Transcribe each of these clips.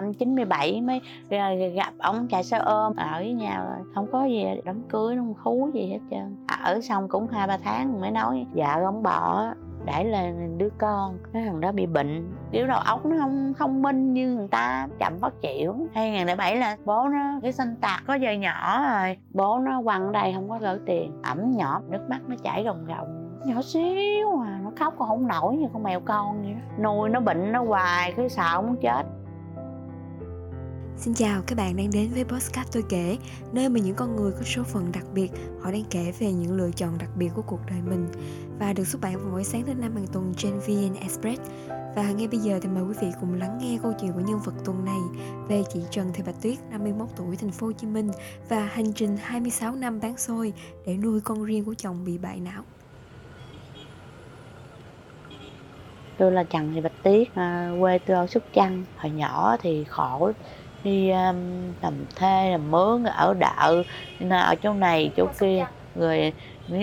năm 97 mới gặp ông chạy xe ôm, ở với nhau không có gì đám cưới, không thú gì hết trơn. Ở xong cũng hai, ba tháng mới nói, vợ ông bỏ, để là đứa con. Cái thằng đó bị bệnh. Kiểu đầu óc nó không thông minh như người ta, chậm phát triển. 2007 là bố nó, cái sinh tạc có giờ nhỏ rồi. Bố nó quăng đây không có gửi tiền. Ẩm nhỏ, nước mắt nó chảy ròng ròng. Nhỏ xíu à nó khóc còn không nổi như con mèo con vậy đó. Nuôi nó bệnh nó hoài cứ sợ muốn chết. Xin chào, các bạn đang đến với Postcard Tôi Kể Nơi mà những con người có số phận đặc biệt Họ đang kể về những lựa chọn đặc biệt của cuộc đời mình. Và được xuất bản vào mỗi sáng thứ năm hàng tuần trên VN Express. Và ngay bây giờ thì mời quý vị cùng lắng nghe câu chuyện của nhân vật tuần này Về chị Trần Thị Bạch Tuyết, 51 tuổi, thành phố Hồ Chí Minh Và hành trình 26 năm bán xôi để nuôi con riêng của chồng bị bại não. Tôi là Trần Thị Bạch Tuyết à, quê tôi ở Sóc Trăng. Hồi nhỏ thì khổ đi um, làm thuê làm mướn ở đợ ở chỗ này chỗ kia rồi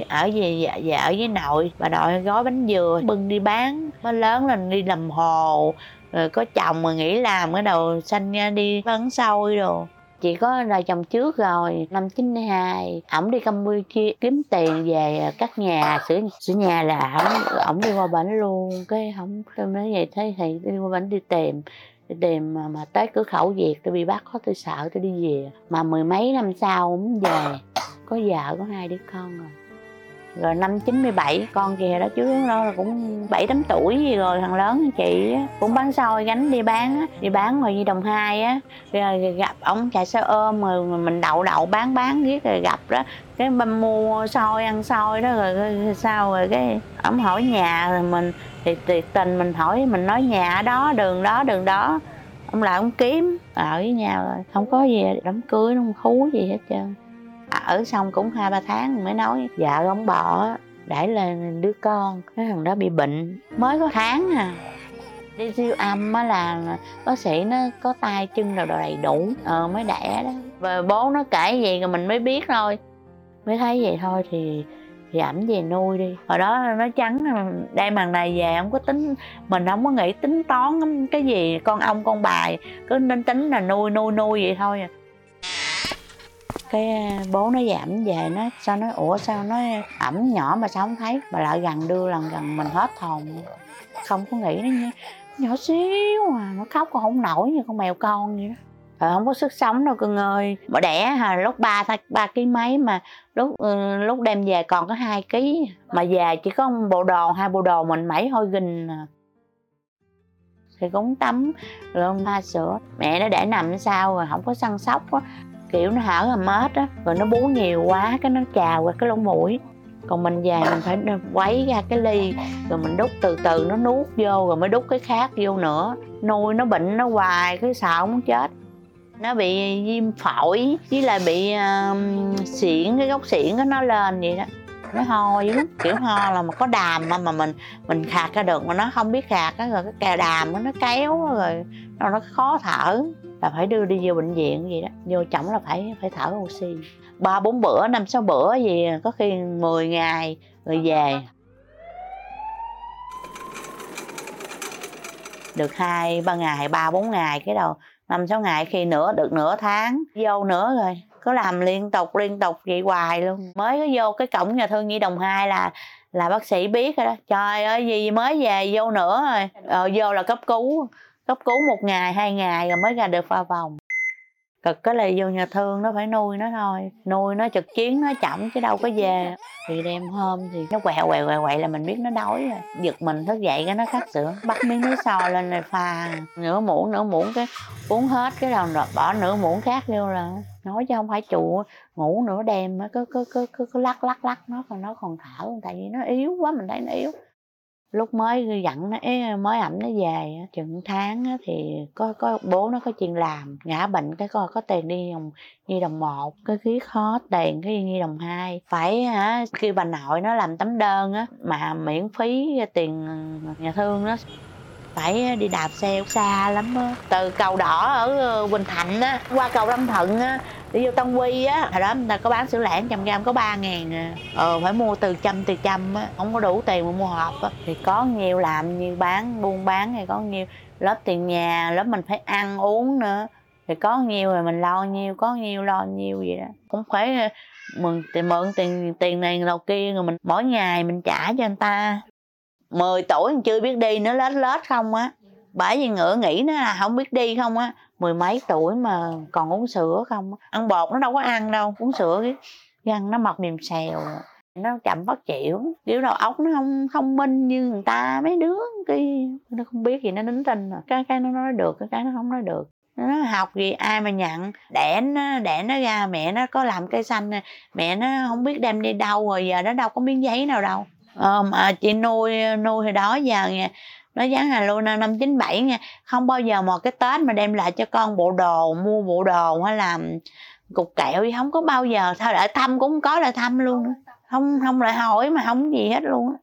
ở về dạ, dạ ở với nội bà nội gói bánh dừa bưng đi bán mới lớn lên đi làm hồ rồi có chồng mà nghỉ làm cái đầu xanh nha đi bán xôi rồi chị có là chồng trước rồi năm 92 ổng đi campuchia kiếm tiền về cắt nhà sửa sửa nhà là ổng ổng đi qua bển luôn cái không tôi nói vậy thấy thì đi qua bển đi tìm đi đêm mà, mà tới cửa khẩu việt tôi bị bắt có tôi sợ tôi đi về. Mà mười mấy năm sau ổng về có vợ có hai đứa con rồi rồi năm 97 con kìa đó chứ đó cũng bảy tám tuổi gì rồi thằng lớn chị cũng bán xôi gánh đi bán đi bán ngoài như đồng hai á. Rồi gặp ông chạy xe ôm rồi mình đậu đậu bán bán riết rồi gặp đó cái băm mua xôi ăn xôi đó rồi, rồi sao rồi cái ông hỏi nhà rồi mình thì tuyệt tình mình hỏi mình nói nhà ở đó đường đó đường đó. Ông lại ông kiếm ở với nhau rồi không có gì đám cưới không khú gì hết trơn ở xong cũng hai, ba tháng mới nói vợ ông bỏ để là đứa con. Cái thằng đó bị bệnh, mới có tháng à. Đi siêu âm á là bác sĩ nó có tay chân nào đầy đủ ờ mới đẻ đó. Và bố nó kể gì rồi mình mới biết thôi. Mới thấy vậy thôi thì thì ẩm về nuôi đi. Hồi đó nó trắng, đem hàng này về, không có tính, mình không có nghĩ tính toán cái gì, con ông, con bà, cứ nên tính là nuôi nuôi nuôi vậy thôi à cái bố nó giảm về, nó sao nó ủa sao nó ẩm nhỏ mà sao không thấy? Mà lại gần đưa lần gần mình hết hồn không có nghĩ nó như, nhỏ xíu à nó khóc còn không nổi như con mèo con vậy đó. Rồi không có sức sống đâu cưng ơi. Bỏ đẻ hà lúc ba ba ký mấy mà lúc ừ, lúc đem về còn có hai ký. Mà về chỉ có một bộ đồ, hai bộ đồ mình mẩy hôi gình à. Thì cũng tắm rồi ông pha sữa. Mẹ nó để nằm sao rồi không có săn sóc á kiểu nó hở hàm mết á rồi nó bú nhiều quá cái nó trào qua cái lỗ mũi. Còn mình về mình phải quấy ra cái ly rồi mình đút từ từ nó nuốt vô rồi mới đút cái khác vô nữa. Nuôi nó bệnh nó hoài cái sợ muốn chết. Nó bị viêm phổi với lại bị uh, xỉn cái gốc xiển nó lên vậy đó. Nó ho dữ kiểu ho là mà có đàm mà, mà mình mình khạc ra được mà nó không biết khạc á rồi cái cà đàm nó kéo rồi nó nó khó thở là phải đưa đi vô bệnh viện gì đó. Vô chổng là phải phải thở oxy. Ba bốn bữa năm sáu bữa gì có khi 10 ngày rồi về. Được hai ba ngày ba bốn ngày cái đầu năm sáu ngày khi nữa được nửa tháng vô nữa rồi. Có làm liên tục liên tục vậy hoài luôn. Mới có vô cái cổng nhà thương nhi đồng hai là là bác sĩ biết rồi đó. Trời ơi gì mới về vô nữa rồi. Ờ, vô là cấp cứu cấp cứu một ngày hai ngày rồi mới ra được pha vòng. Cực cái là vô nhà thương nó phải nuôi nó thôi. Nuôi nó trực chiến nó chậm chứ đâu có về. Thì đem hôm thì nó quẹo quẹo quẹo quẹo là mình biết nó đói rồi. Giật mình thức dậy cái nó khát sữa bắt miếng nước sôi lên rồi pha. Nửa muỗng nửa muỗng cái uống hết cái đầu rồi bỏ nửa muỗng khác vô là nói chứ không phải chùa. Ngủ nửa đêm cứ cứ cứ cứ, cứ lắc lắc lắc nó còn nó còn thở tại vì nó yếu quá mình thấy nó yếu lúc mới dặn nó mới ẩm nó về chừng tháng thì có có bố nó có chuyện làm, ngã bệnh cái coi có tiền đi đồng nhi đồng một, cái khí khó tiền cái nhi đồng hai. Phải hả khi bà nội nó làm tấm đơn á, mà miễn phí tiền nhà thương đó phải đi đạp xe xa lắm á. Từ cầu đỏ ở ờ, bình thạnh á, qua cầu lâm thận á đi vô tân quy á hồi đó người ta có bán sữa lẻ, trăm gram có ba ngàn à. Ờ phải mua từ trăm từ trăm á không có đủ tiền mà mua hộp á. Thì có nhiều làm nhiều bán buôn bán hay có nhiều. Lớp tiền nhà lớp mình phải ăn uống nữa. Thì có nhiêu rồi mình lo nhiêu có nhiêu lo nhiêu vậy đó. Cũng phải ờ, mượn tiền mượn tiền tiền này đầu kia rồi mình mỗi ngày mình trả cho anh ta. 10 tuổi còn chưa biết đi nó lết lết không á bởi vì ngựa nghĩ nó là không biết đi không á mười mấy tuổi mà còn uống sữa không ăn bột nó đâu có ăn đâu uống sữa cái, răng nó mọc mềm xèo. Nó chậm phát triển kiểu đầu óc nó không không minh như người ta mấy đứa cái nó không biết gì nó nín tin rồi cái cái nó nói được cái cái nó không nói được. Nó học gì ai mà nhận đẻ nó đẻ nó ra mẹ nó có làm cây xanh mẹ nó không biết đem đi đâu rồi giờ nó đâu có miếng giấy nào đâu. Ờ, mà chị nuôi nuôi hồi đó giờ nha nó dán hà luôn năm chín bảy nha. Không bao giờ một cái tết mà đem lại cho con bộ đồ, mua bộ đồ hay là cục kẹo gì, không có bao giờ. Thôi lại thăm cũng không có lại thăm luôn không không lại hỏi mà không gì hết luôn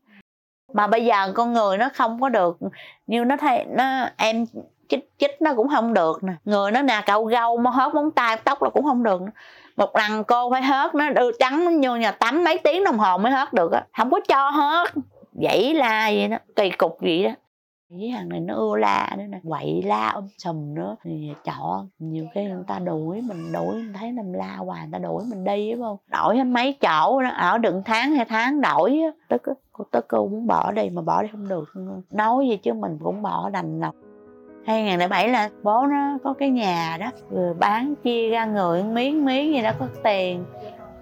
mà bây giờ con người nó không có được, như nó thấy nó em chích chích nó cũng không được nè. Người nó nè cậu gâu mà hớt móng tay, tóc là cũng không được một lần cô phải hớt nó, đưa trắng nó vô nhà tắm mấy tiếng đồng hồ mới hớt được á. Không có cho hớt vậy la vậy đó, kỳ cục vậy đó cái hàng này nó ưa la nữa nè, quậy la ôm sùm nữa. Thì à, chọn nhiều khi người ta đuổi mình đuổi mình thấy nằm la hoài, người ta đuổi mình đi, đúng không? Đổi hết mấy chỗ đó, ở đựng tháng, hai tháng đổi á. Tức cô tức cô muốn bỏ đi, mà bỏ đi không được. Nói gì chứ mình cũng bỏ đành lòng. 2007 là bố nó có cái nhà đó rồi bán chia ra người, miếng miếng gì đó, có tiền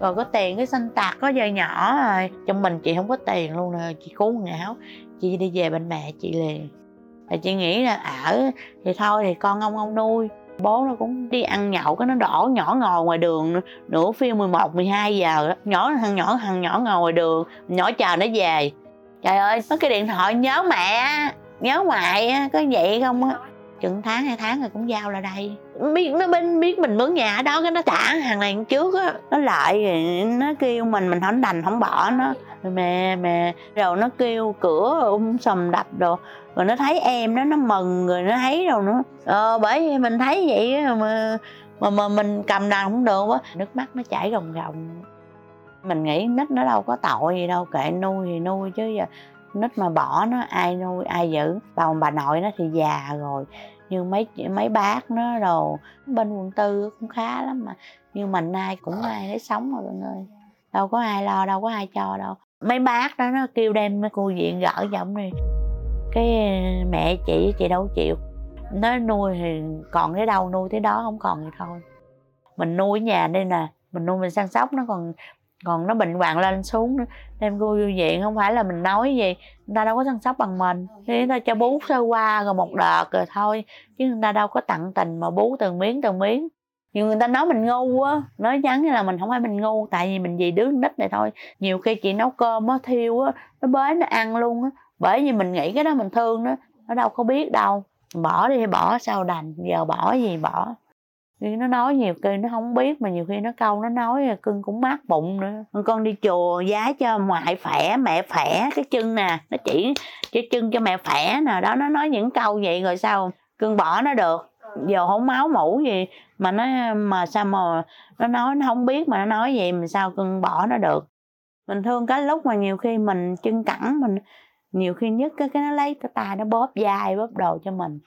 rồi có tiền cái xanh tạc có giờ nhỏ rồi. Trong mình chị không có tiền luôn rồi chị cú ngáo chị đi về bên mẹ chị liền. Thì chị nghĩ là ở thì thôi thì con ông ông nuôi. Bố nó cũng đi ăn nhậu cái nó đổ nhỏ ngồi ngoài đường nửa phiên 11, 12 giờ đó. nhỏ thằng nhỏ thằng nhỏ ngồi ngoài đường. Nhỏ chờ nó về. Trời ơi có cái điện thoại nhớ mẹ nhớ ngoại có vậy không á chừng tháng hai tháng rồi cũng giao lại đây. Biết nó bên biết mình mướn nhà ở đó cái nó trả hàng này trước á. Nó lại rồi nó kêu mình mình không đành không bỏ nó. Mẹ mẹ rồi nó kêu cửa um sầm đập đồ. Rồi nó thấy em đó nó mừng rồi nó thấy rồi nữa. Ờ bởi vì mình thấy vậy mà mà mà mình cầm đàn không được á. Nước mắt nó chảy ròng ròng. Mình nghĩ nít nó đâu có tội gì đâu kệ nuôi thì nuôi chứ giờ nít mà bỏ nó ai nuôi ai giữ. Bà bà nội nó thì già rồi như mấy mấy bác nó đồ bên quận tư cũng khá lắm mà. Như mình ai cũng ai để sống rồi mọi người đâu có ai lo đâu có ai cho đâu. Mấy bác đó nó kêu đem cô diện gỡ giọng đi. Cái mẹ chị chị đâu chịu. Nó nuôi thì còn cái đâu nuôi tới đó không còn thì thôi. Mình nuôi ở nhà đây nè mình nuôi mình săn sóc nó còn còn nó bệnh hoạn lên xuống đem cô vô viện, không phải là mình nói gì. Người ta đâu có chăm sóc bằng mình. Thì người ta cho bú sơ qua rồi một đợt rồi thôi. Chứ người ta đâu có tặng tình mà bú từng miếng từng miếng. Nhiều người ta nói mình ngu á. Nói nhắn như là mình không phải mình ngu, tại vì mình vì đứa nít này thôi. Nhiều khi chị nấu cơm á, thiêu á, nó bới nó ăn luôn á. Bởi vì mình nghĩ cái đó mình thương nó nó đâu có biết đâu. Bỏ đi thì bỏ, sao đành? Giờ bỏ gì bỏ? Khi nó nói nhiều khi nó không biết mà nhiều khi nó câu nó nói cưng cũng mát bụng nữa. Con đi chùa giá cho ngoại khỏe mẹ khỏe cái chân nè nó chỉ cái chân cho mẹ khỏe nè. Đó nó nói những câu vậy rồi sao cưng bỏ nó được. Giờ không máu mủ gì mà nó mà sao mà nó nói nó không biết mà nó nói vậy mà sao cưng bỏ nó được. Mình thương cái lúc mà nhiều khi mình chân cẳng mình nhiều khi nhất cái, cái nó lấy cái tay nó bóp vai bóp đồ cho mình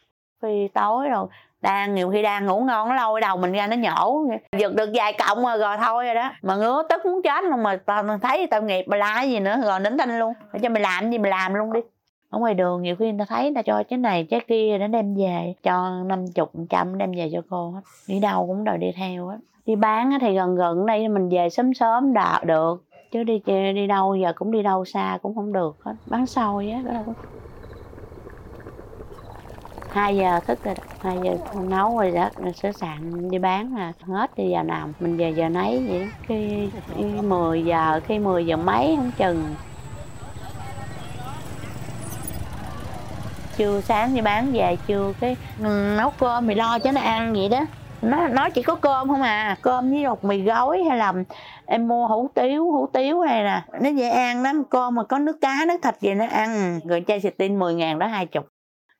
khi tối rồi đang, nhiều khi đang ngủ ngon, nó lôi đầu mình ra, nó nhổ. Giật được vài cộng rồi rồi thôi rồi đó. Mà ngứa tức muốn chết luôn mà tao thấy tao nghiệp mà la gì nữa, rồi nín thanh luôn. Để cho mày làm gì mày làm luôn đi. Ở ngoài đường nhiều khi người ta thấy người ta cho cái này, cái kia nó đem về, cho năm chục, trăm đem về cho cô hết. Đi đâu cũng đòi đi theo hết. Đi bán thì gần gần đây mình về sớm sớm đạ được. Chứ đi đi đâu giờ cũng đi đâu xa cũng không được hết. Bán xôi á, đó đâu 2 giờ thức rồi đó 2 giờ nấu rồi đó rồi sửa sạn đi bán là hết đi giờ nào mình về giờ nấy vậy đó. Khi, khi 10 giờ khi 10 giờ mấy không chừng. Chưa sáng đi bán về chưa cái ừ, nấu cơm thì lo cho nó ăn vậy đó. Nó nó chỉ có cơm không à cơm với một mì gói hay là em mua hủ tiếu hủ tiếu hay là nó dễ ăn lắm. Cơm mà có nước cá nước thịt gì nó ăn. Rồi chai xịt tin 10 ngàn đó hai chục.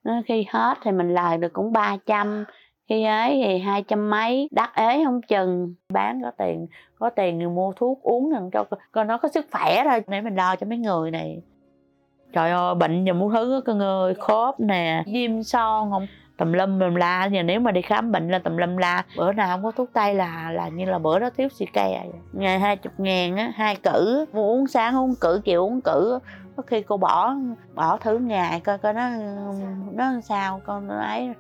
Ờ, khi hết thì mình lời được cũng 300 khi ấy thì hai trăm mấy, đắt ế không chừng. Bán có tiền có tiền thì mua thuốc uống cho coi nó có sức khỏe thôi, để mình lo cho mấy người này. Trời ơi, bệnh nhiều thứ cơ người khớp nè, viêm son không? Tùm lum tùm la, giờ nếu mà đi khám bệnh là tùm lum la. Bữa nào không có thuốc tây là là như là bữa đó thiếu xì ke ngày hai chục ngàn á, hai cử, mua uống sáng, uống cử, chiều uống cử có khi cô bỏ bỏ thứ ngày coi coi nó nó sao con nó ấy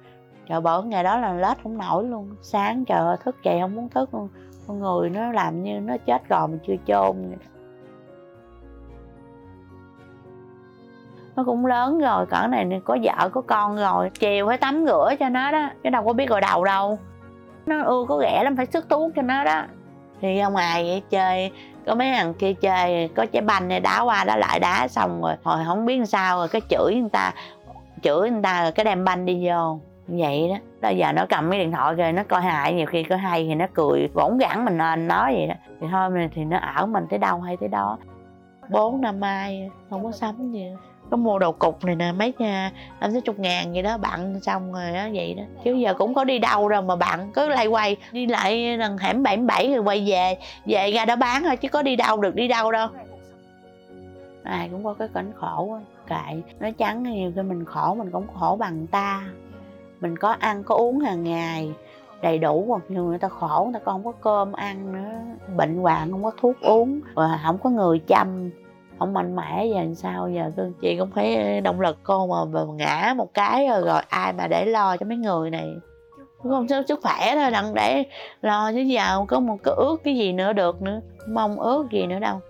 trời bỏ ngày đó là lết không nổi luôn. Sáng trời thức dậy không muốn thức luôn. Con người nó làm như nó chết rồi mà chưa chôn nó cũng lớn rồi cỡ này có vợ có con rồi. Chiều phải tắm rửa cho nó đó chứ đâu có biết gội đầu đâu. Nó ưa có ghẻ lắm phải sức thuốc cho nó đó. Thì ra ngoài chơi có mấy thằng kia chơi, có trái banh này đá qua đá lại đá xong rồi, hồi không biết sao rồi, cái chửi người ta, chửi người ta rồi cái đem banh đi vô. Vậy đó bây giờ nó cầm cái điện thoại rồi nó coi hại nhiều khi có hay thì nó cười võng gẳng mình lên, nói vậy đó. Thì thôi mình, thì nó ở mình tới đâu hay tới đó. Bốn năm mai không có sắm gì có mua đồ cục này nè, mấy à, năm sáu chục ngàn vậy đó, bạn xong rồi đó, vậy đó. Chứ giờ cũng có đi đâu đâu mà bạn cứ lay quay, đi lại lần hẻm bảy bảy rồi quay về về ra đó bán thôi, chứ có đi đâu được, đi đâu đâu. Ai cũng có cái cảnh khổ kệ. Nói trắng nhiều khi mình khổ, mình cũng khổ bằng ta. Mình có ăn, có uống hàng ngày, đầy đủ hoặc nhiều người ta khổ, người ta còn không có cơm ăn nữa. Bệnh hoạn, không có thuốc uống, và không có người chăm không mạnh mẽ giờ làm sao giờ? Chị cũng phải ờ, động lực cô mà, mà ngã một cái rồi, rồi ai mà để lo cho mấy người này. Không sao sức khỏe thôi đặng để lo chứ giờ có một cái ước cái gì nữa được nữa mong ước gì nữa đâu.